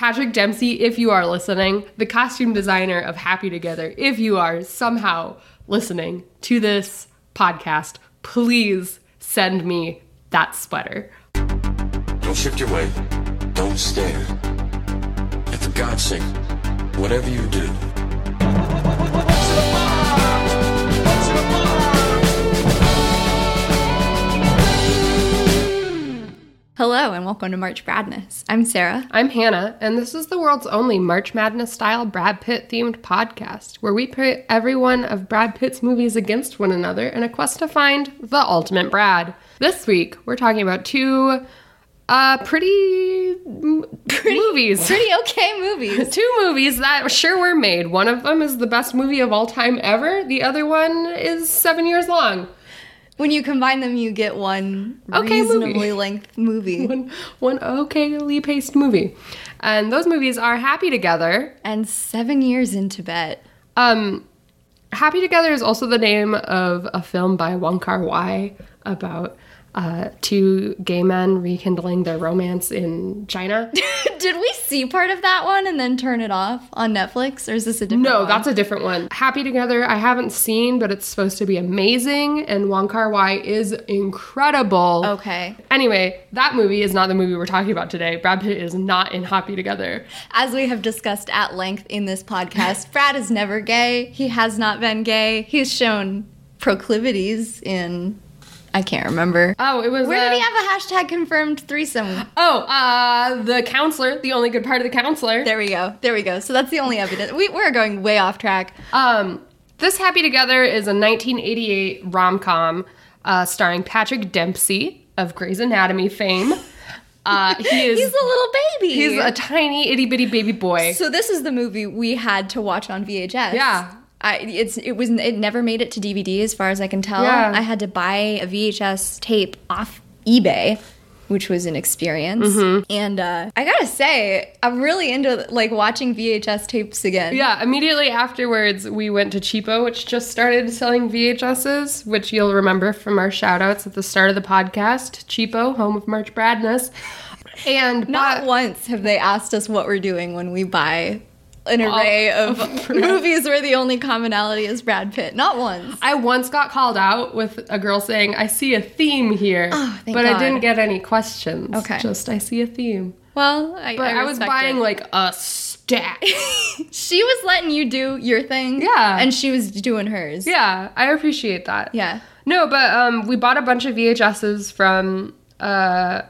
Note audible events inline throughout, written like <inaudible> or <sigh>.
Patrick Dempsey, if you are listening, the costume designer of Happy Together, if you are somehow listening to this podcast, please send me that sweater. Don't shift your weight. Don't stare. And for God's sake, whatever you do, Hello and welcome to March Bradness. I'm Sarah. I'm Hannah, and this is the world's only March Madness style Brad Pitt themed podcast where we pit every one of Brad Pitt's movies against one another in a quest to find the ultimate Brad. This week, we're talking about two uh, pretty, pretty movies. Pretty okay movies. <laughs> Two movies that sure were made. One of them is the best movie of all time ever. The other one is seven years long. When you combine them, you get one Okay movie. reasonably length movie. <laughs> One, one okayly paced movie. And those movies are Happy Together. And seven years in Tibet. Um, Happy Together is also the name of a film by Wong Kar Wai about uh, two gay men rekindling their romance in China. <laughs> Did we see part of that one and then turn it off on Netflix? Or is this a different No, one? that's a different one. Happy Together, I haven't seen, but it's supposed to be amazing, and Wong Kar Wai is incredible. Okay. Anyway, that movie is not the movie we're talking about today. Brad Pitt is not in Happy Together. As we have discussed at length in this podcast, <laughs> Brad is never gay. He has not been gay. He's shown proclivities in. I can't remember. Oh, it was. Where uh, did he have a hashtag confirmed threesome? Oh, uh, the counselor, the only good part of the counselor. There we go. There we go. So that's the only evidence. We, we're going way off track. Um, this Happy Together is a 1988 rom com uh, starring Patrick Dempsey of Grey's Anatomy fame. Uh, <laughs> he is He's a little baby. he's a tiny itty bitty baby boy. so this is the movie we had to watch on VHS. Yeah. I, it's it was it never made it to DVD as far as I can tell. Yeah. I had to buy a VHS tape off eBay, which was an experience. Mm-hmm. And uh, I gotta say, I'm really into like watching VHS tapes again. yeah, immediately afterwards, we went to Cheapo, which just started selling VHSs, which you'll remember from our shout outs at the start of the podcast. Cheapo, home of March Bradness. And Not but- once have they asked us what we're doing when we buy an array of <laughs> movies where the only commonality is Brad Pitt. Not once. I once got called out with a girl saying, I see a theme here. Oh, thank but I didn't get any questions. Okay. Just, I see a theme. Well, I, But I, was buying it. like a stack. <laughs> she was letting you do your thing. Yeah. And she was doing hers. yeah, I appreciate that. Yeah. No, but um, we bought a bunch of VHSs from uh,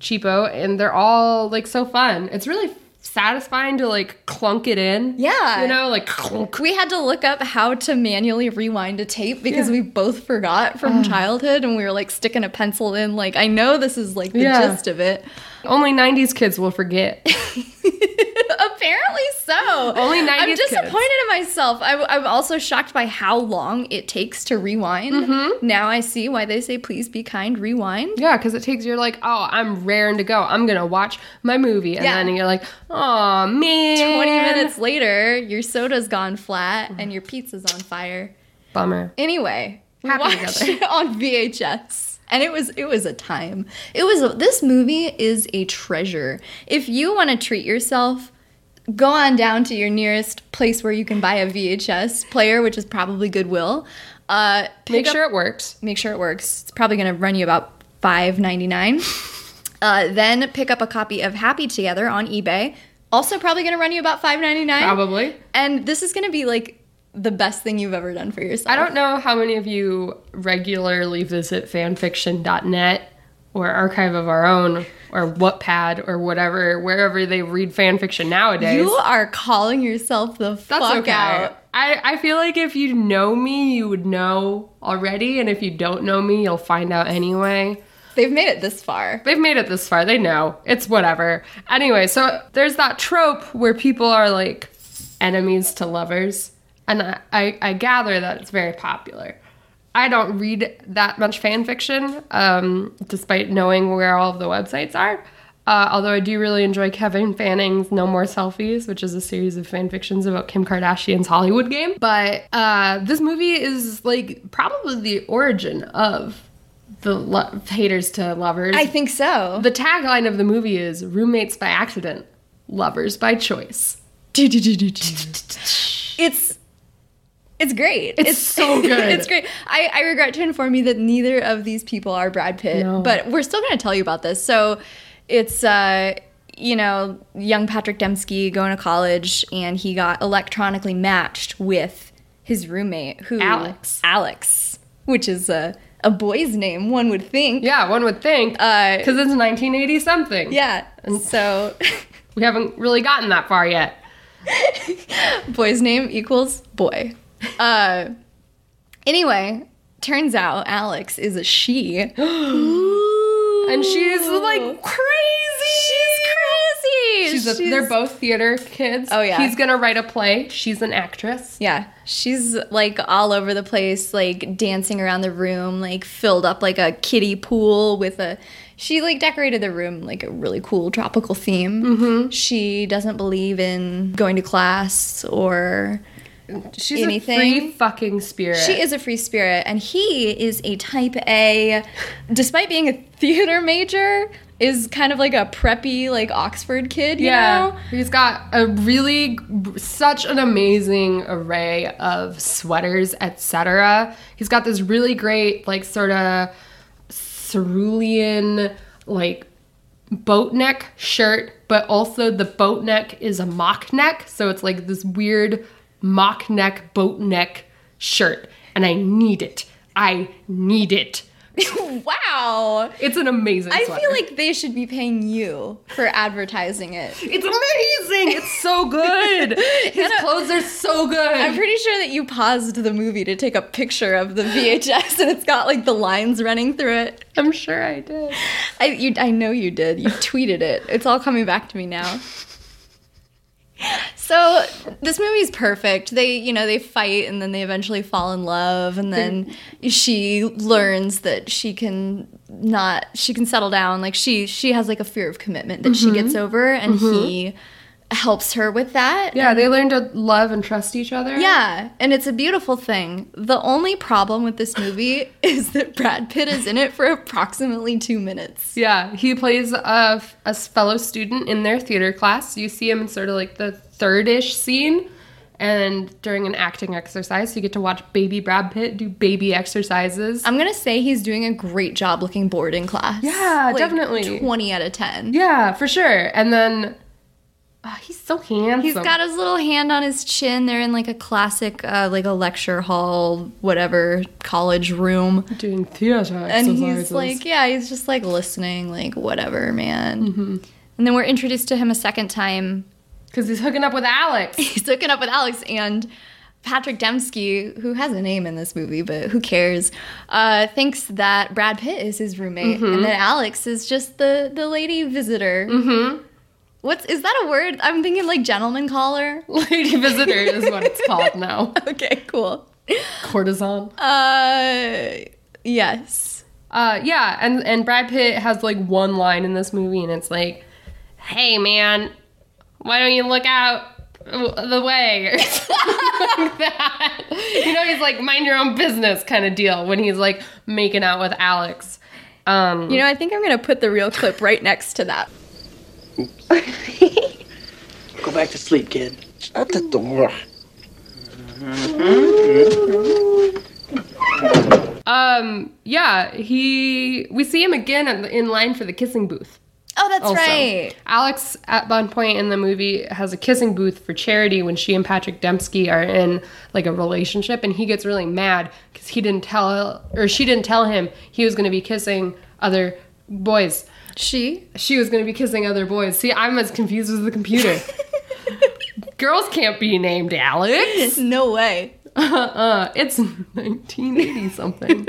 Cheapo, and they're all like so fun. It's really satisfying to like clunk it in. Yeah. You know, like clunk. We had to look up how to manually rewind a tape because we both forgot from childhood and we were like sticking a pencil in. Like, I know this is like the Yeah. gist of it. Only 90s kids will forget. <laughs> Apparently so. Only 90s I'm kids. disappointed in myself. I, I'm also shocked by how long it takes to rewind. Mm-hmm. Now I see why they say, please be kind, rewind. Yeah, because it takes you're like, oh, I'm raring to go. I'm gonna watch my movie, and Yeah. then you're like, oh man, 20 minutes later, your soda's gone flat and your pizza's on fire. Bummer. Anyway, Happy watched together. <laughs> on VHS. And it was it was a time. It was this movie is a treasure. If you want to treat yourself, go on down to your nearest place where you can buy a VHS player, which is probably Goodwill. Uh, Make up- sure it works. make sure it works. It's probably going to run you about five ninety nine. Uh, then pick up a copy of Happy Together on eBay. Also, probably going to run you about five ninety nine. Probably. And this is going to be like the best thing you've ever done for yourself. I don't know how many of you regularly visit fanfiction.net or Archive of Our Own or Wattpad or whatever, wherever they read fanfiction nowadays. You are calling yourself the That's fuck okay. out. I, I feel like if you know me, you would know already, and if you don't know me, you'll find out anyway. They've made it this far. They've made it this far. They know. It's whatever. Anyway, so there's that trope where people are like enemies to lovers. And I, I, I gather that it's very popular. I don't read that much fan fiction, um, despite knowing where all of the websites are. Uh, although I do really enjoy Kevin Fanning's No More Selfies, which is a series of fan fictions about Kim Kardashian's Hollywood game. But uh, this movie is like probably the origin of the lo- haters to lovers. I think so. The tagline of the movie is roommates by accident. Lovers by Choice. It's it's great. It's so <laughs> good. it's great. I, I regret to inform you that neither of these people are Brad Pitt, No. but we're still going to tell you about this. So it's uh you know young Patrick Dempsey going to college, and he got electronically matched with his roommate, who Alex. Alex, which is a a boy's name, one would think. Yeah, one would think. Uh, Because it's 1980 something. yeah. And so <laughs> We haven't really gotten that far yet. <laughs> boy's name equals boy. <laughs> Uh, anyway, turns out Alex is a she. <gasps> And she's like crazy. She's crazy. She's a, they're both theater kids. Oh, yeah. He's gonna write a play. She's an actress. Yeah, she's like all over the place, like dancing around the room, like filled up like a kiddie pool with a. She like decorated the room like a really cool tropical theme. Mm-hmm. She doesn't believe in going to class or. She's Anything? a free fucking spirit. She is a free spirit, and he is a type A. Despite being a theater major, is kind of like a preppy like Oxford kid. You Yeah, know? he's got a really such an amazing array of sweaters, etc. He's got this really great like sort of cerulean like boat neck shirt, but also the boat neck is a mock neck, so it's like this weird mock neck boat neck shirt, and I need it. I need it. <laughs> wow. It's an amazing. I feel like they should be paying you for advertising it. It's amazing. It's so good. <laughs> His clothes are so good. I'm pretty sure that you paused the movie to take a picture of the VHS and it's got like the lines running through it. I'm sure I did. I you, I know you did. You tweeted it. It's all coming back to me now. So this movie is perfect. They, you know, they fight and then they eventually fall in love and then she learns that she can not she can settle down. Like she she has like a fear of commitment that she gets mm-hmm. over and he mm-hmm. helps her with that. Yeah, they learn to love and trust each other. Yeah, and it's a beautiful thing. The only problem with this movie <laughs> is that Brad Pitt is in it for approximately two minutes. Yeah, he plays a, a fellow student in their theater class. You see him in sort of like the third-ish scene. And during an acting exercise, you get to watch baby Brad Pitt do baby exercises. I'm gonna say he's doing a great job looking bored in class. Yeah, definitely. 20 out of 10. yeah, for sure. And then ah, he's so handsome. He's got his little hand on his chin. They're in like a classic, uh, like a lecture hall, whatever, college room. doing theater And exercises. he's like, yeah, he's just like listening, like, whatever, man. And then we're introduced to him a second time because he's hooking up with Alex. <laughs> he's hooking up with Alex and Patrick Dempsey, who has a name in this movie, but who cares, uh, thinks that Brad Pitt is his roommate and that Alex is just the the lady visitor. Mm-hmm. What's is that a word? I'm thinking like gentleman caller. <laughs> Lady visitor is what it's <laughs> called now. okay, cool. Courtesan. Uh, yes. Uh, yeah, and and Brad Pitt has like one line in this movie, and it's like, "Hey, man, why don't you look out the way?" or <laughs> something like that. You know, he's like, "Mind your own business" kind of deal when he's like making out with Alex. Um, You know, I think I'm gonna put the real clip right next to that. <laughs> Go back to sleep, kid. Shut the door. um, yeah, he. We see him again in, in line for the kissing booth. Oh, that's also. right. Alex, at one point in the movie, has a kissing booth for charity when she and Patrick Dempsey are in like a relationship, and he gets really mad because he didn't tell or she didn't tell him he was going to be kissing other boys. She. She was going to be kissing other boys. See, I'm as confused as the computer. <laughs> Girls can't be named Alex. <laughs> No way. Uh, it's <laughs> 1980 something.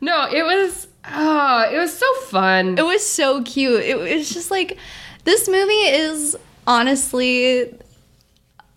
no, it was. Oh, it was so fun. It was so cute. It was just like this movie is honestly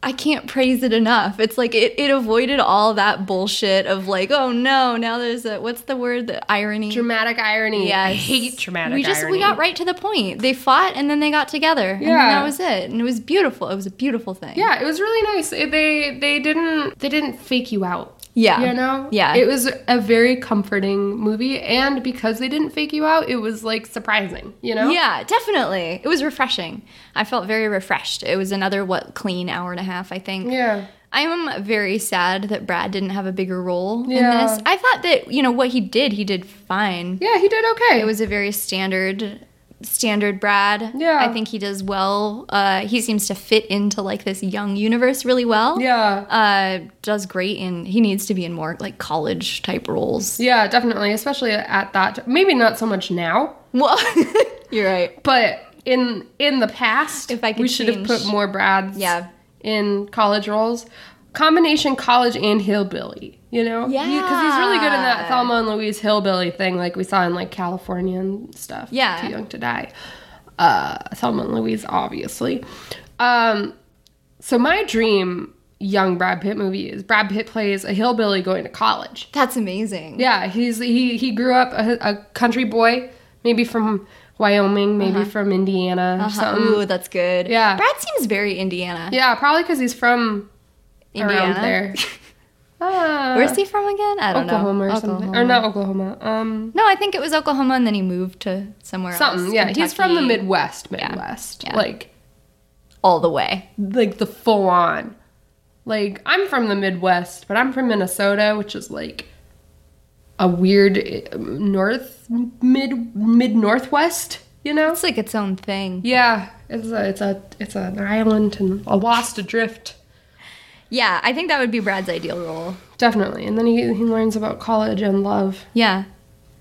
I can't praise it enough. It's like it, it avoided all that bullshit of like, oh no, now there's a what's the word? The irony. dramatic irony. Yes. I hate dramatic we just irony. we got right to the point. They fought and then they got together. And Yeah. that was it. And it was beautiful. It was a beautiful thing. Yeah, it was really nice. It- They they didn't they didn't fake you out. Yeah. You know? Yeah. It was a very comforting movie. And because they didn't fake you out, it was like surprising, you know? Yeah, definitely. It was refreshing. I felt very refreshed. It was another what clean hour and a half, I think. Yeah. I am very sad that Brad didn't have a bigger role in this. I thought that, you know, what he did, he did fine. Yeah, he did okay. It was a very standard standard Brad. Yeah. I think he does well. Uh, he seems to fit into like this young universe really well. Yeah. Uh, does great in he needs to be in more like college type roles. Yeah, definitely. Especially at that. Maybe not so much now, Well, <laughs> you're right. but in in the past, If I could we should have put more Brads. Yeah. In college roles, combination college and hillbilly. You know. yeah, because he's really good in that. Thelma and Louise hillbilly thing, like we saw in like Kalifornia and stuff. Yeah. Too young to die. Uh, Thelma and Louise, obviously. Um, so my dream young Brad Pitt movie is Brad Pitt plays a hillbilly going to college. That's amazing. Yeah, he's he he grew up a, a country boy, maybe from Wyoming, maybe from Indiana or Uh-huh. something. Ooh, that's good. Yeah. Brad seems very Indiana. Yeah, probably because he's from Indiana. around there. <laughs> Ah, Where's he from again? I don't Oklahoma know. or something, or not Oklahoma. Um, No, I think it was Oklahoma, and then he moved to somewhere else. something. Yeah, he's from the Midwest. Midwest, Yeah. like all the way. like the full on. Like I'm from the Midwest, but I'm from Minnesota, which is like a weird uh, north mid mid northwest. You know? It's like its own thing. Yeah, it's a it's a it's an island and a lost adrift. Yeah, I think that would be Brad's ideal role. Definitely. And then he he learns about college and love. Yeah.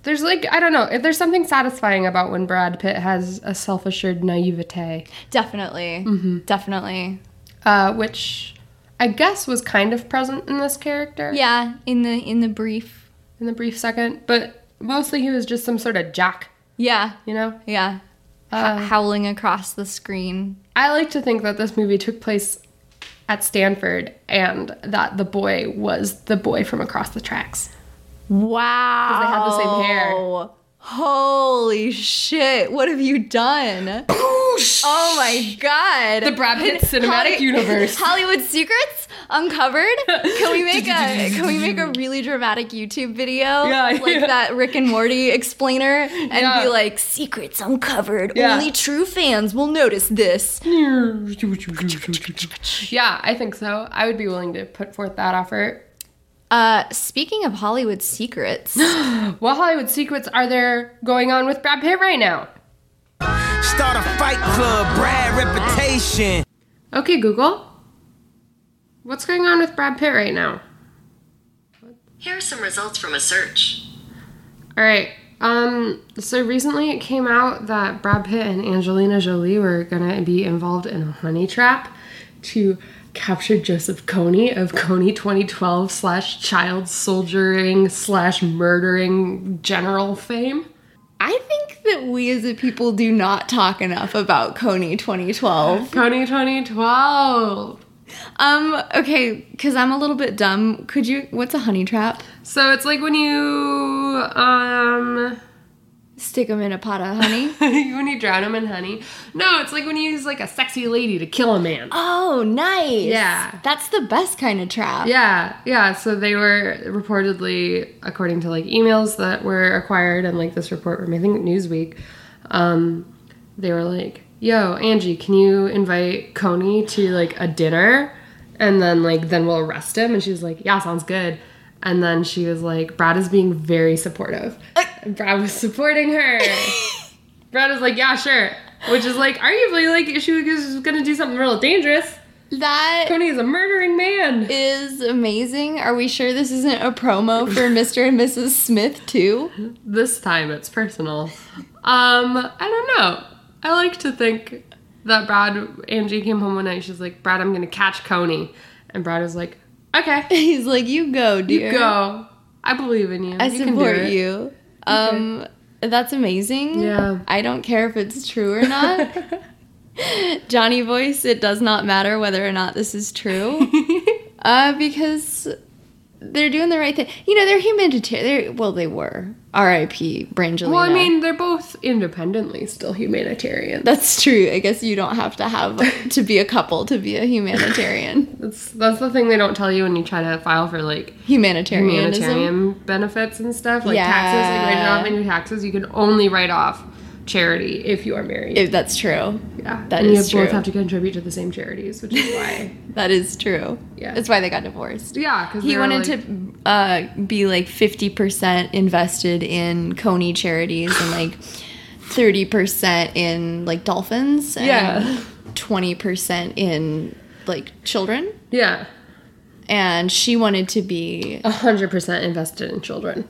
There's like I don't know, if there's something satisfying about when Brad Pitt has a self-assured naivete, Definitely. Mm-hmm. Definitely. uh, which I guess was kind of present in this character Yeah, in the in the brief. in the brief second, but mostly he was just some sort of jock, Yeah. you know? Yeah. Uh, howling across the screen. I like to think that this movie took place at Stanford and that the boy was the boy from across the tracks. Wow. Because they had the same hair. Holy shit. What have you done? Oh my god. The Brad Pitt cinematic universe. Hollywood Secrets Uncovered? Can we make a <laughs> can we make a really dramatic YouTube video? Yeah, Like yeah. that Rick and Morty explainer and Yeah. be like, Secrets Uncovered. Yeah. Only true fans will notice this. Yeah, I think so. I would be willing to put forth that effort. Uh speaking of Hollywood Secrets. <gasps> What Hollywood secrets are there going on with Brad Pitt right now? Start a fight club, Brad reputation. Okay, Google. What's going on with Brad Pitt right now? Here are some results from a search. All right. Um. So recently, it came out that Brad Pitt and Angelina Jolie were gonna be involved in a honey trap to capture Joseph Kony of Kony 2012 slash child soldiering slash murdering general fame. I think that we as a people do not talk enough about Kony 2012. Kony 2012. Um, okay, because I'm a little bit dumb. Could you, what's a honey trap? So it's like when you um Stick them in a pot of honey? when <laughs> you drown them in honey. No, it's like when you use like a sexy lady to kill a man. oh, nice. Yeah. That's the best kind of trap. Yeah, yeah. So they were reportedly, according to like emails that were acquired and like this report from I think Newsweek, um, they were like, "Yo, Angie, can you invite Kony to like a dinner, and then like then we'll arrest him?" And she was like, "Yeah, sounds good." And then she was like, "Brad is being very supportive." <laughs> And Brad was supporting her. <laughs> Brad was like, "Yeah, sure," which is like arguably like she was gonna do something real dangerous. That Kony is a murdering man. is amazing. Are we sure this isn't a promo for <laughs> Mr. and Mrs. Smith too? this time it's personal. Um, I don't know. I like to think that Brad, Angie came home one night. She's like, Brad, I'm gonna catch Kony, and Brad is like, Okay, <laughs> He's like, you go, dear. you go. I believe in you. I you can do support it." you. Um, that's amazing. Yeah. I don't care if it's true or not. <laughs> Johnny voice, it does not matter whether or not this is true. <laughs> uh, because they're doing the right thing. You know, they're humanitarian. They're, well, they were. R.I.P. Brangelina. Well, I mean, they're both independently still humanitarian. that's true. I guess you don't have to have <laughs> to be a couple to be a humanitarian. That's that's the thing they don't tell you when you try to file for like humanitarian benefits and stuff, like Yeah. taxes. Like writing off any taxes, you can only write off charity if you are married. If that's true. yeah, that and is you both have to contribute to the same charities, which is why. <laughs> That is true. Yeah. That's why they got divorced. yeah, because He wanted to uh, be like 50% invested in Kony charities and like 30% in like dolphins. And Yeah. 20% in like children. Yeah, And she wanted to be, hundred percent invested in children.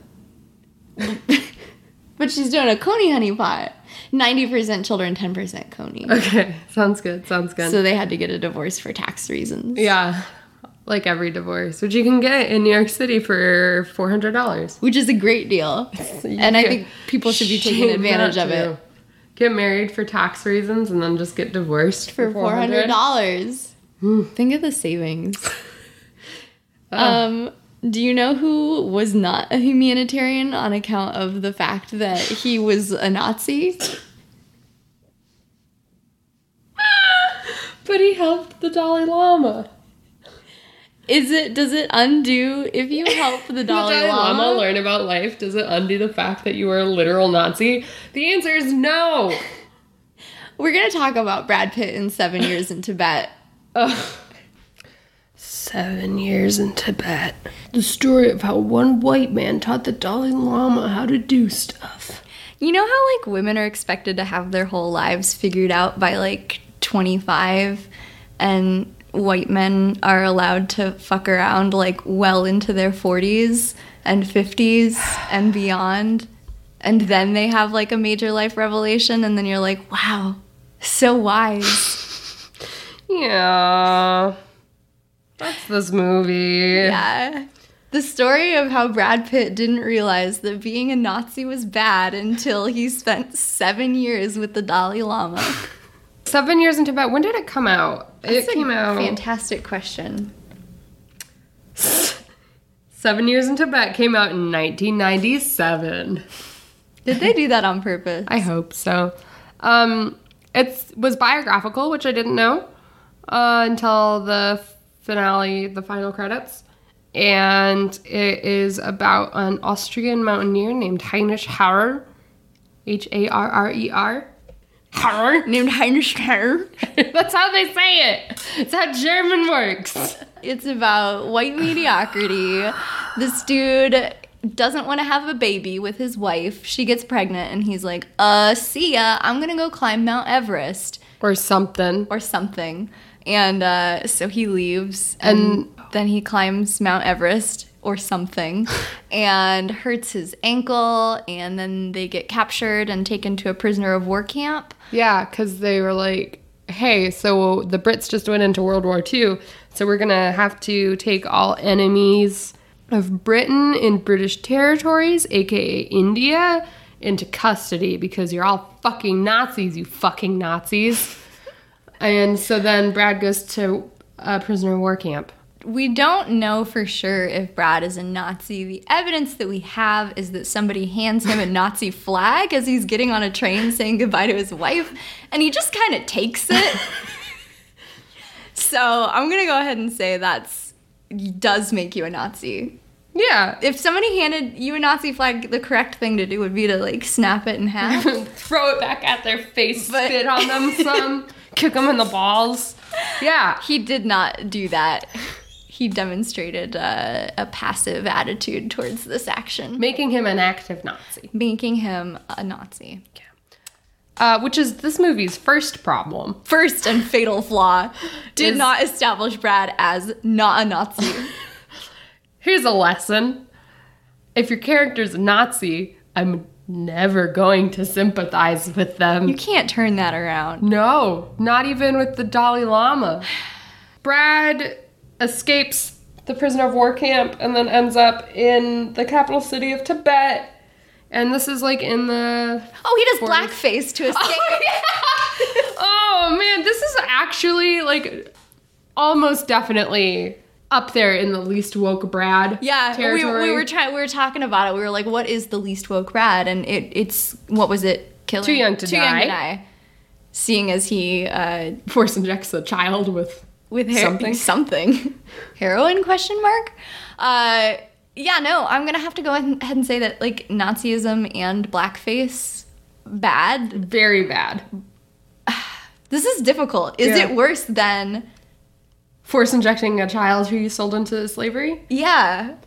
<laughs> but she's doing a Kony honey pot. 90% children, 10% Kony. Okay, sounds good. Sounds good. So they had to get a divorce for tax reasons. yeah, like every divorce, which you can get in New York City for four hundred dollars. Which is a great deal. <laughs> And I think people should be taking advantage of it. Get married for tax reasons and then just get divorced for four hundred dollars. Think of the savings. <laughs> Um, do you know who was not a humanitarian on account of the fact that he was a Nazi? <laughs> But he helped the Dalai Lama. Is it does it undo if you help the <laughs> Dalai, the Dalai Lama? Lama learn about life? Does it undo the fact that you were a literal Nazi? The answer is no. <laughs> We're gonna talk about Brad Pitt in Seven Years in Tibet. Seven years in Tibet. The story of how one white man taught the Dalai Lama how to do stuff. You know how like women are expected to have their whole lives figured out by like 25 and white men are allowed to fuck around like well into their 40s and 50s <sighs> and beyond and then they have like a major life revelation and then you're like wow so wise <laughs> Yeah. That's this movie. yeah the story of how Brad Pitt didn't realize that being a Nazi was bad until he spent seven years with the Dalai Lama. Seven years in Tibet. When did it come out? That's it came out. Fantastic question. Seven years in Tibet came out in 1997. Did they do that on purpose? I hope so. Um, it was biographical, which I didn't know uh, until the finale, the final credits. And it is about an Austrian mountaineer named Heinrich Harrer, H A R R E R. Harrer. Named Heinrich Harrer. <laughs> That's how they say it. It's how German works. It's about white mediocrity. This dude doesn't want to have a baby with his wife. She gets pregnant and he's like, uh, see ya. I'm going to go climb Mount Everest Or something. or something. And uh, so he leaves and then he climbs Mount Everest or something <laughs> and hurts his ankle. And then they get captured and taken to a prisoner of war camp. Yeah, because they were like, hey, so the Brits just went into World War II, so we're gonna have to take all enemies of Britain in British territories, aka India, into custody because you're all fucking Nazis, you fucking Nazis. And so then Brad goes to a prisoner of war camp. We don't know for sure if Brad is a Nazi. The evidence that we have is that somebody hands him a Nazi flag as he's getting on a train saying goodbye to his wife, and he just kind of takes it. <laughs> so I'm gonna go ahead and say that's does make you a Nazi. Yeah. If somebody handed you a Nazi flag, the correct thing to do would be to like snap it in half. <laughs> Throw it back at their face, But- spit on them <laughs> some, kick him in the balls. Yeah. he did not do that. He demonstrated uh, a passive attitude towards this action, Making him an active Nazi. making him a Nazi. Uh, which is this movie's first problem. first and fatal flaw <laughs> did Is- not establish Brad as not a Nazi. <laughs> Here's a lesson. If your character's a Nazi, I'm never going to sympathize with them. you can't turn that around. no, not even with the Dalai Lama. Brad escapes the prisoner of war camp and then ends up in the capital city of Tibet. And this is like in the Oh, he does blackface to <laughs> oh, escape. oh man, this is actually like almost definitely up there in the least woke Brad. Yeah, we, territory. we were trying. We were talking about it. We were like, "What is the least woke Brad?" And it, it's what was it? Killing Too Young to Too young Die. to die. Seeing as he uh, force injects a child with with her- Something. <laughs> something heroin question mark. Uh, yeah, no, I'm gonna have to go ahead and say that like Nazism and blackface bad. very bad <sighs> This is difficult. Is Yeah. it worse than force injecting a child who you sold into slavery. Yeah.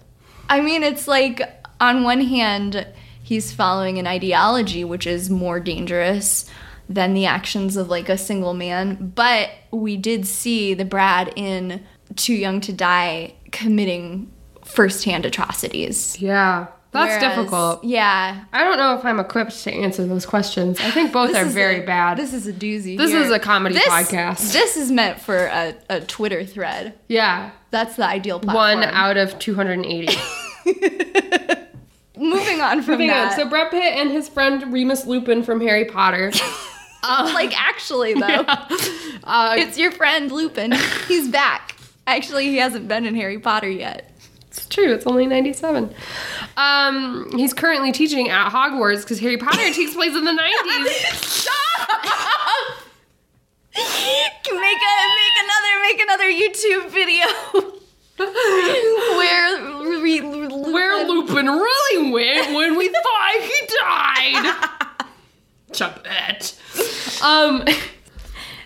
I mean, it's like, on one hand, he's following an ideology which is more dangerous than the actions of like a single man. But we did see the Brad in Too Young to Die committing firsthand atrocities. Yeah, that's Whereas- difficult. Yeah. I don't know if I'm equipped to answer those questions. I think both are very a- bad. This is a doozy. This here. is a comedy This- podcast. This is meant for a, a Twitter thread. yeah, That's the ideal platform. one out of 280. <laughs> Moving on from Moving on. that. So Brad Pitt and his friend Remus Lupin from Harry Potter. <laughs> like, actually, though. <laughs> Uh, It's your friend Lupin. He's back. Actually, he hasn't been in Harry Potter yet. It's true. It's only 97. Um, he's currently teaching at Hogwarts because Harry Potter takes place in the 90s. <laughs> Stop! <laughs> make a make another make another YouTube video <laughs> where we, Where Lupin really went when we thought he died. Chapet. Um,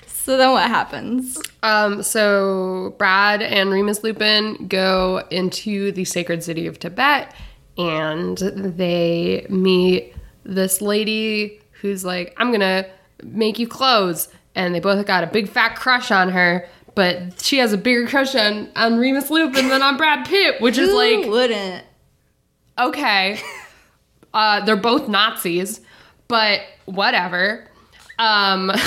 So then what happens? um, so Brad and Remus Lupin go into the sacred city of Tibet and they meet this lady who's like, I'm gonna make you clothes. And they both got a big fat crush on her, but she has a bigger crush on, on Remus Lupin than on Brad Pitt, which is Who like, wouldn't? okay. Uh, they're both Nazis, but whatever. Um, <laughs>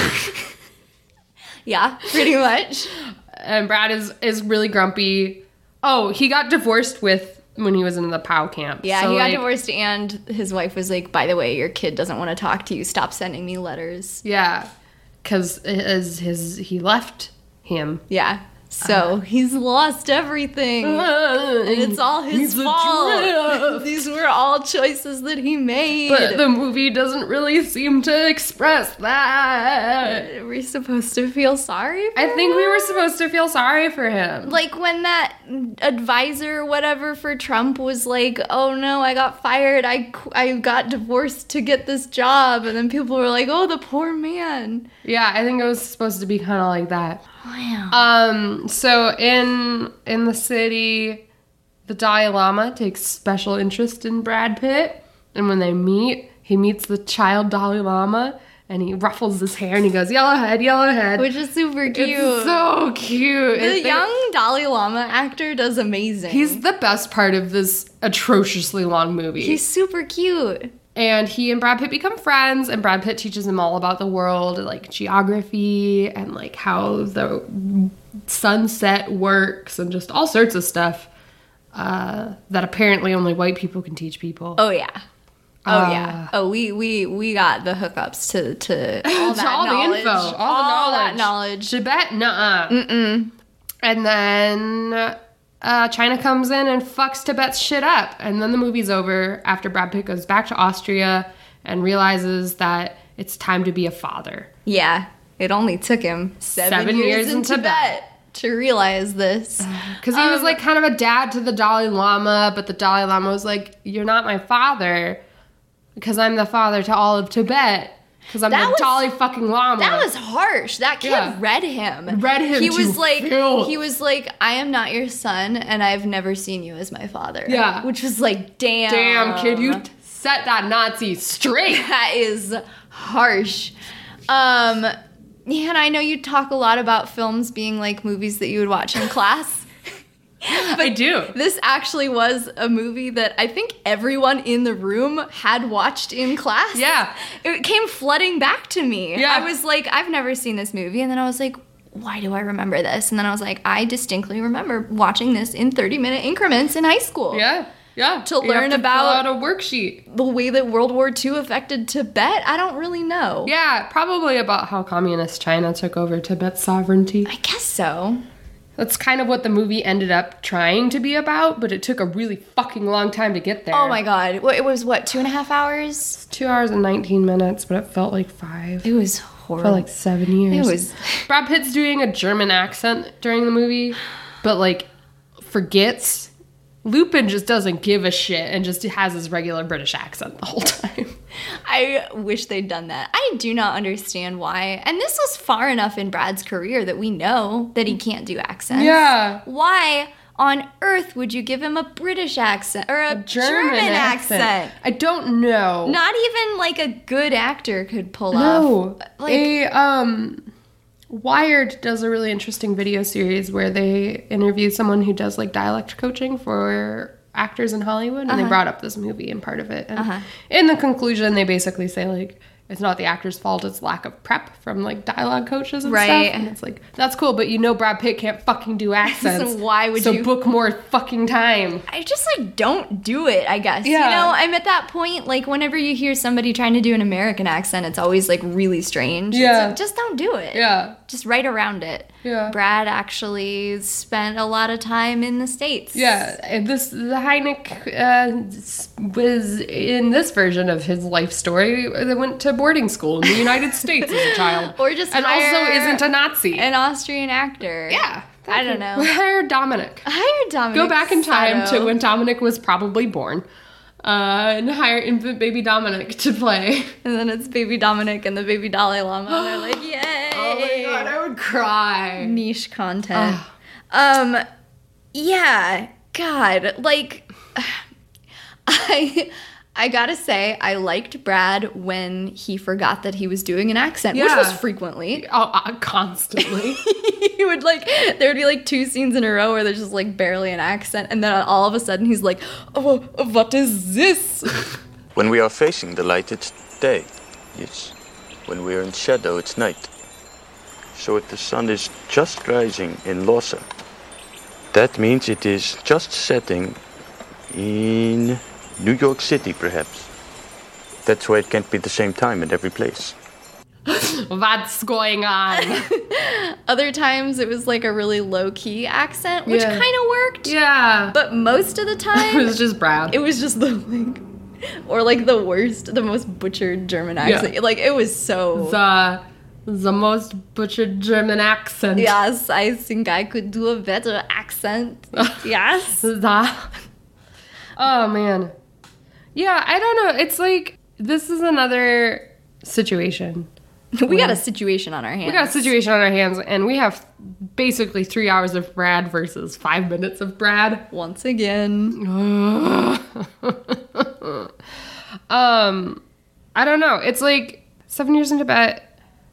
Yeah, pretty much. <laughs> and Brad is is really grumpy. Oh, he got divorced with when he was in the POW camp. Yeah, So, he like, got divorced and his wife was like, by the way, your kid doesn't want to talk to you. Stop sending me letters. Yeah, because his his he left him. Yeah. So uh-huh. he's lost everything. Uh, and it's all his fault. <laughs> These were all choices that he made. But the movie doesn't really seem to express that. Are we supposed to feel sorry for I think we were supposed to feel sorry for him. like when that advisor whatever for Trump was like, "Oh no, I got fired. I I got divorced to get this job." And then people were like, "Oh, the poor man." Yeah, I think it was supposed to be kind of like that. Wow. Um, so in in the city, the Dalai Lama takes special interest in Brad Pitt, and when they meet, he meets the child Dalai Lama, and he ruffles his hair and he goes, "Yellowhead, Yellowhead," Which is super cute. it's so cute. the It- young Dalai Lama actor does amazing. He's the best part of this atrociously long movie. he's super cute. And he and Brad Pitt become friends, and Brad Pitt teaches him all about the world, like geography and like how the sunset works, and just all sorts of stuff uh, that apparently only white people can teach people. Oh yeah. Oh Uh, yeah. Oh, we we we got the hookups to to <laughs> all To that all knowledge. the info, all, the that knowledge, knowledge. Tibet, nuh Mm-mm. And then uh, China comes in and fucks Tibet's shit up, and then the movie's over after Brad Pitt goes back to Austria and realizes that it's time to be a father. Yeah. It only took him seven, Seven years, years in in Tibet, Tibet. to realize this. <sighs> Because he was like kind of a dad to the Dalai Lama, but the Dalai Lama was like, You're not my father, because I'm the father to all of Tibet, because I'm That the was- Dalai fucking llama. That was harsh. That kid Yeah. read him. Read him He was like filth. he was like, I am not your son and I've never seen you as my father. Yeah. Which was like, damn. Damn, kid, you set that Nazi straight. <laughs> that is harsh. Um yeah, and I know you talk a lot about films being like movies that you would watch in class. <laughs> I do. This actually was a movie that I think everyone in the room had watched in class. Yeah. It came flooding back to me. Yeah. I was like, I've never seen this movie. And then I was like, why do I remember this? And then I was like, I distinctly remember watching this in 30 minute increments in high school. Yeah, yeah. To You learn fill about- out a worksheet. The way that World War II affected Tibet, I don't really know. Yeah, probably about how communist China took over Tibet's sovereignty. I guess so. That's kind of what the movie ended up trying to be about, but it took a really fucking long time to get there. Oh my god. Well, It was what, two and a half hours? Two hours and 19 minutes, but it felt like five. It was horrible. For like seven years. It was- Brad Pitt's doing a German accent during the movie, but like forgets. Lupin just doesn't give a shit and just has his regular British accent the whole time. <laughs> I wish they'd done that. I do not understand why. And this was far enough in Brad's career that we know that he can't do accents. Yeah. Why on earth would you give him a British accent or a, German, accent? I don't know. Not even like a good actor could pull No. off. Like a um Wired does a really interesting video series where they interview someone who does like dialect coaching for actors in Hollywood and they uh-huh. brought up this movie and part of it. And uh-huh. in the conclusion they basically say like it's not the actor's fault, it's lack of prep from like dialogue coaches and Right. stuff. And it's like, that's cool, but you know Brad Pitt can't fucking do <laughs> accents. So why would so you- So book more fucking time? I just like don't do it, I guess. Yeah. You know, I'm at that point, like whenever you hear somebody trying to do an American accent, it's always like really strange. It's Yeah. like, just don't do it. Yeah. Just right around it. Yeah. Brad actually spent a lot of time in the States. Yeah, this the Heineck uh, was in this version of his life story. That went to boarding school in the United States as a <laughs> child, Or just and also isn't a Nazi. An Austrian actor. yeah, I don't know. <laughs> Hire Dominic. <laughs> Hire Dominic. Go back in time Sato. to when Dominic was probably born, uh, and hire infant baby Dominic to play. And then it's baby Dominic and the baby Dalai Lama. And they're like, <gasps> yay. Oh I would cry. niche content. Um, yeah, God, like, <sighs> I, I gotta say, I liked Brad when he forgot that he was doing an accent, which was frequently. Oh, uh, constantly. <laughs> he would like, there would be like two scenes in a row where there's just like barely an accent, and then all of a sudden he's like, oh, what is this? When we are facing the light, it's day. Yes. When we are in shadow, it's night. So if the sun is just rising in Lhasa, that means it is just setting in New York City, perhaps. That's why it can't be the same time in every place. <laughs> What's going on? <laughs> Other times it was like a really low key accent, which Yeah. kind of worked. yeah, But most of the time, <laughs> it was just Brad. it was just the like or like the worst the most butchered german accent like it was so the the most butchered German accent. yes i think i could do a better accent <laughs> yes oh man. Yeah, I don't know. It's like this is another situation. <laughs> we got a situation on our hands We got a situation on our hands, and we have basically three hours of Brad versus five minutes of Brad. once again <laughs> um, I don't know. It's like seven years in Tibet.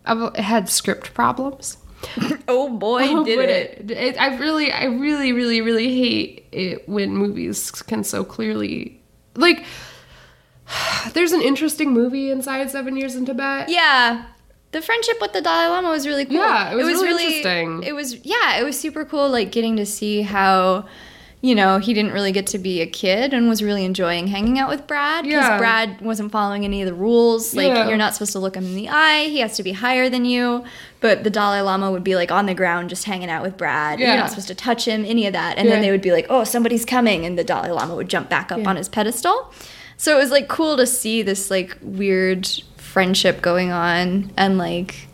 I've had script problems. <laughs> oh boy <laughs> oh, did Would it. it, I really, I really, really, really hate it when movies can so clearly, like, <sighs> there's an interesting movie inside Seven Years in Tibet. yeah the friendship with the Dalai Lama was really cool. Yeah, it was really interesting. It was yeah, it was super cool. Like getting to see how, you know, he didn't really get to be a kid and was really enjoying hanging out with Brad because Yeah. Brad wasn't following any of the rules. Like Yeah. you're not supposed to look him in the eye. He has to be higher than you. But the Dalai Lama would be like on the ground just hanging out with Brad. Yeah. You're not supposed to touch him, any of that. And then they would be like, "Oh, somebody's coming," and the Dalai Lama would jump back up on his pedestal. So it was like cool to see this like weird friendship going on and like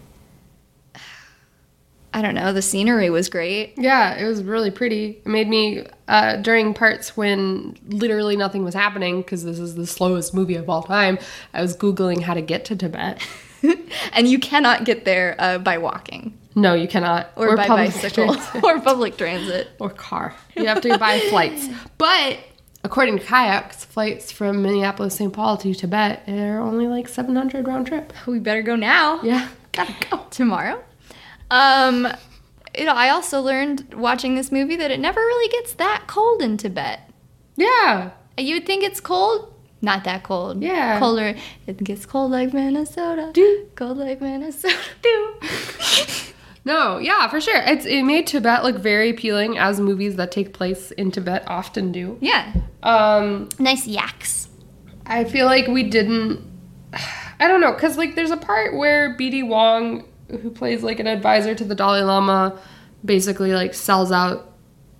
I don't know, the scenery was great. Yeah, it was really pretty. It made me uh, during parts when literally nothing was happening because this is the slowest movie of all time. I was googling how to get to Tibet. <laughs> And you cannot get there uh, by walking No, you cannot. or, by public bicycle <laughs> or public transit. or car. You have to buy flights. But according to kayaks, flights from Minneapolis, St. Paul to Tibet are only like 700 round trip. We better go now. Yeah, gotta go. Tomorrow. Um you know, I also learned watching this movie that it never really gets that cold in Tibet. Yeah. You would think it's cold, not that cold. Yeah. Colder. It gets cold like Minnesota. Do. Cold like Minnesota. <laughs> Do. <laughs> No, yeah, for sure. It's it made Tibet look very appealing as movies that take place in Tibet often do. yeah. Um, Nice yaks. I feel like we didn't. <sighs> I don't know, because like there's a part where BD Wong, who plays like an advisor to the Dalai Lama, basically like sells out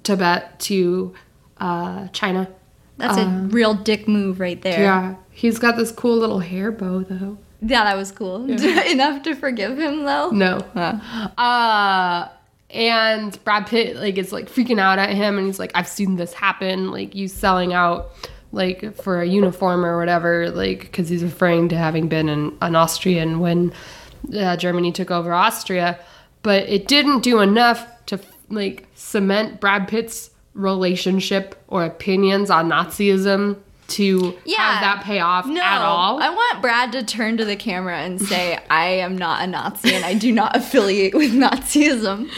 Tibet to uh, China. That's a real dick move right there. Yeah, he's got this cool little hair bow though. Yeah, that was cool. <laughs> Enough to forgive him though. No. Huh. Uh and Brad Pitt like is like freaking out at him and he's like I've seen this happen like you selling out like for a uniform or whatever like cuz he's referring to having been an, an Austrian when uh, Germany took over Austria but it didn't do enough to like cement Brad Pitt's relationship or opinions on Nazism to Yeah. have that pay off No, at all. I want Brad to turn to the camera and say, <laughs> "I am not a Nazi and I do not <laughs> affiliate with Nazism,"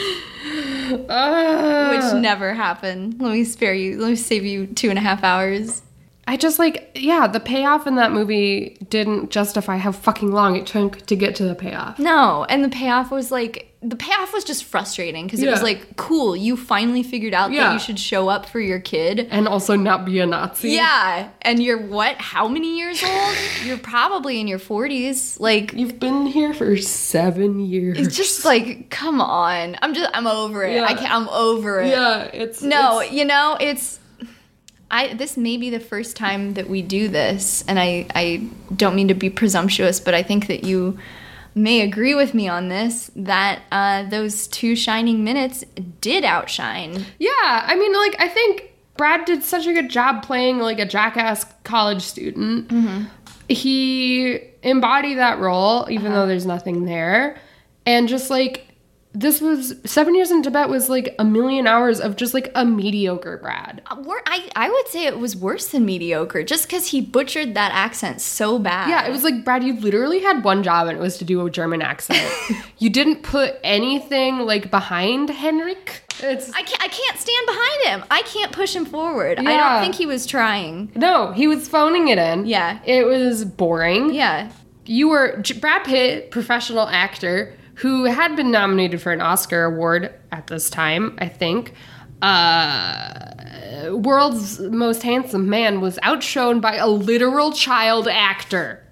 Uh, which never happened. Let me spare you. Let me save you two and a half hours. I just like, yeah, the payoff in that movie didn't justify how fucking long it took to get to the payoff. No, and the payoff was like the payoff was just frustrating because it was like, cool, you finally figured out that you should show up for your kid. And also not be a Nazi. Yeah, and you're what? How many years old? You're probably in your 40s. Like You've been here for seven years. it's just like, come on. I'm just I'm over it. I Yeah. can't I'm over it. yeah, it's No, it's- you know, it's I this may be the first time that we do this and I I don't mean to be presumptuous, but I think that you may agree with me on this that uh, those two shining minutes did outshine. yeah. I mean, like, I think Brad did such a good job playing like a jackass college student. Mm-hmm. He embodied that role, even Uh-huh. though there's nothing there, and just like. This was seven years in Tibet was like a million hours of just like a mediocre Brad. Uh, I, I would say it was worse than mediocre just because he butchered that accent so bad. Yeah, it was like Brad, you literally had one job and it was to do a German accent. <laughs> you didn't put anything like behind Henrik. It's I can't, I can't stand behind him. I can't push him forward. I don't think he was trying. no, he was phoning it in. Yeah. It was boring. Yeah. You were Brad Pitt, professional actor who had been nominated for an Oscar award at this time, I think. Uh, world's most handsome man was outshone by a literal child actor.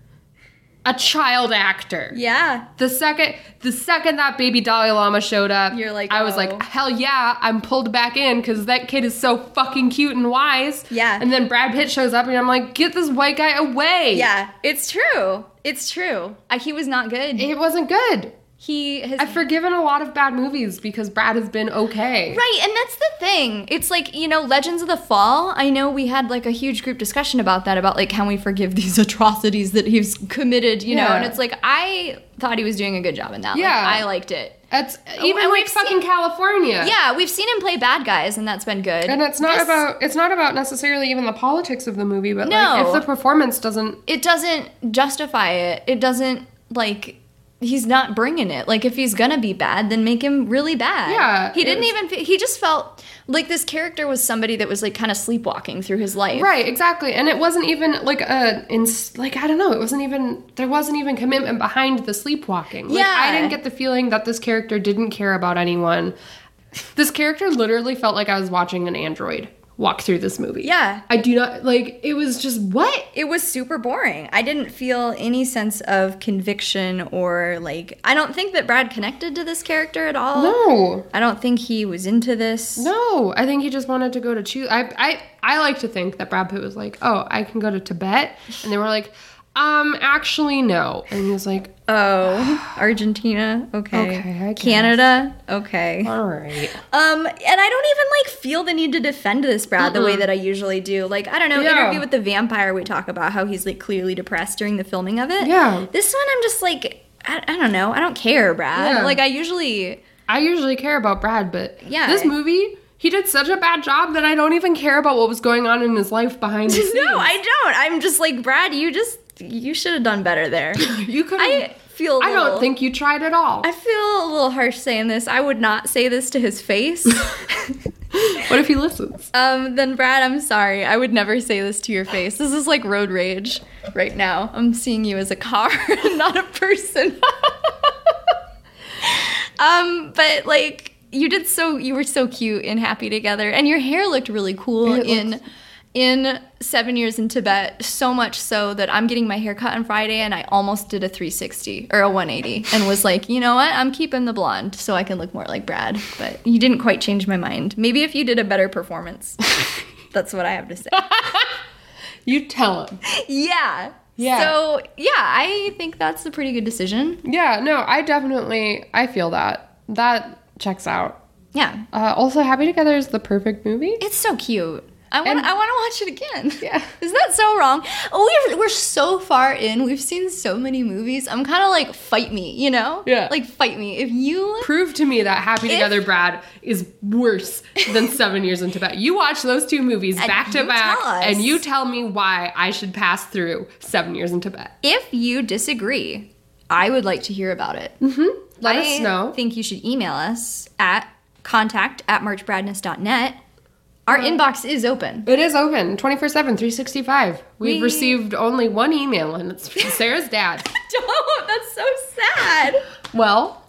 A child actor. Yeah. The second the second that baby Dalai Lama showed up, You're like, I was oh. like, hell yeah, I'm pulled back in because that kid is so fucking cute and wise. Yeah. And then Brad Pitt shows up and I'm like, get this white guy away. Yeah. It's true. It's true. Uh, he was not good. It wasn't good. He has I've forgiven a lot of bad movies because Brad has been okay. Right, and that's the thing. It's like, you know, Legends of the Fall, I know we had like a huge group discussion about that, about like can we forgive <laughs> these atrocities that he's committed, you know? And it's like, I thought he was doing a good job in that. Like, Yeah. I liked it. It's even and like fucking seen- Kalifornia. Yeah, we've seen him play bad guys, and that's been good. And it's not This- about it's not about necessarily even the politics of the movie, but No. like if the performance doesn't It doesn't justify it. It doesn't, like, he's not bringing it. Like, if he's gonna be bad, then make him really bad. Yeah, He didn't was- even, he just felt like this character was somebody that was like kind of sleepwalking through his life. Right, exactly. And it wasn't even like a in like I don't know, it wasn't even there wasn't even commitment behind the sleepwalking. Like I didn't get the feeling that this character didn't care about anyone. This character literally felt like I was watching an android walk through this movie. Yeah. I do not like it was just what? it was super boring. I didn't feel any sense of conviction or like I don't think that Brad connected to this character at all. No. I don't think he was into this. No, I think he just wanted to go to choose. I, I, I like to think that Brad Pitt was like, "Oh, I can go to Tibet," and they were like, "Um, actually, no." And he was like, Oh, <sighs> Argentina. Okay. Okay, I. Canada. Okay. "All right." Um, and I don't even like feel the need to defend this Brad the way that I usually do. Like, I don't know, Yeah. interview with the vampire, we talk about how he's like clearly depressed during the filming of it. Yeah. This one, I'm just like, I, I don't know. I don't care, Brad. Yeah. Like, I usually. I usually care about Brad, but Yeah. this movie, he did such a bad job that I don't even care about what was going on in his life behind the <laughs> scenes. No, I don't. I'm just like, Brad, you just. You should have done better there. <laughs> you could. I feel. I I don't think you tried at all. I feel a little harsh saying this. I would not say this to his face. <laughs> what if he listens? um, then Brad, I'm sorry. I would never say this to your face. This is like road rage right now. I'm seeing you as a car, <laughs> not a person. um, but like you did so you were so cute and happy together and your hair looked really cool It in looked- in seven years in Tibet, so much so that I'm getting my hair cut on Friday and I almost did a 360 or a 180 and was like, you know what? I'm keeping the blonde so I can look more like Brad. But you didn't quite change my mind. Maybe if you did a better performance. <laughs> That's what I have to say. <laughs> You tell him. yeah. Yeah. So, yeah, I think that's a pretty good decision. Yeah, no, I definitely I feel that. That checks out. Yeah. Uh, also, Happy Together is the perfect movie. It's so cute. I want. I want to watch it again. <laughs> Yeah. Is that so wrong? Oh, we're we're so far in. We've seen so many movies. I'm kind of like, fight me, you know? Yeah. Like, fight me if you. Prove to me that Happy If- Together Brad is worse than <laughs> Seven Years in Tibet. You watch those two movies back to back, and you tell me why I should pass through Seven Years in Tibet. If you disagree, I would like to hear about it. Mhm. Let I us know. I think you should email us at contact at marchbradness.net. Our inbox is open. It is open 24 7, 365. We've We- received only one email, and it's from <laughs> Sarah's dad. <laughs> Don't. That's so sad. Well,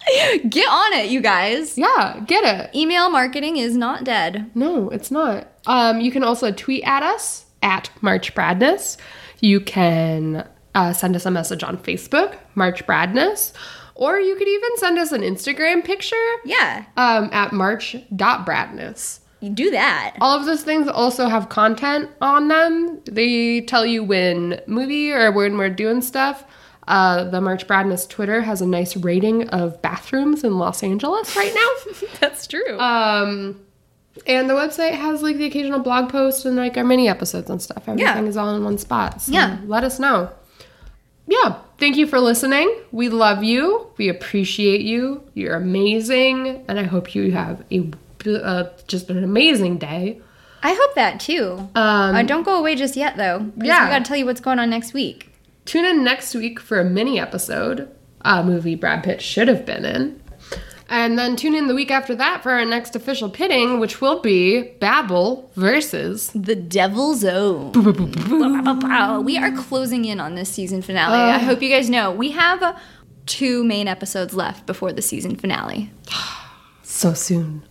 Get on it, you guys. yeah, get it. Email marketing is not dead. No, it's not. Um, you can also tweet at us at March Bradness. You can uh, send us a message on Facebook, March Bradness, or you could even send us an Instagram picture Yeah, um, at march.bradness. you do that. All of those things also have content on them. They tell you when movie or when we're doing stuff. Uh, the March Bradness Twitter has a nice rating of bathrooms in Los Angeles right now. <laughs> That's true. Um, and the website has like the occasional blog post and like our mini episodes and stuff. Everything Yeah. is all in one spot. So Yeah. let us know. Yeah. Thank you for listening. We love you. We appreciate you. You're amazing. And I hope you have a uh, just an amazing day. I hope that too. Um, uh, don't go away just yet, though. Yeah. we got to tell you what's going on next week. Tune in next week for a mini episode, a movie Brad Pitt should have been in. And then tune in the week after that for our next official pitting, which will be Babel versus The Devil's Own. we are closing in on this season finale. I hope you guys know we have two main episodes left before the season finale. <sighs> so soon.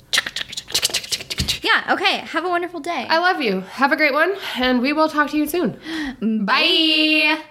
Yeah. Okay. Have a wonderful day. I love you. Have a great one, and we will talk to you soon. <gasps> Bye.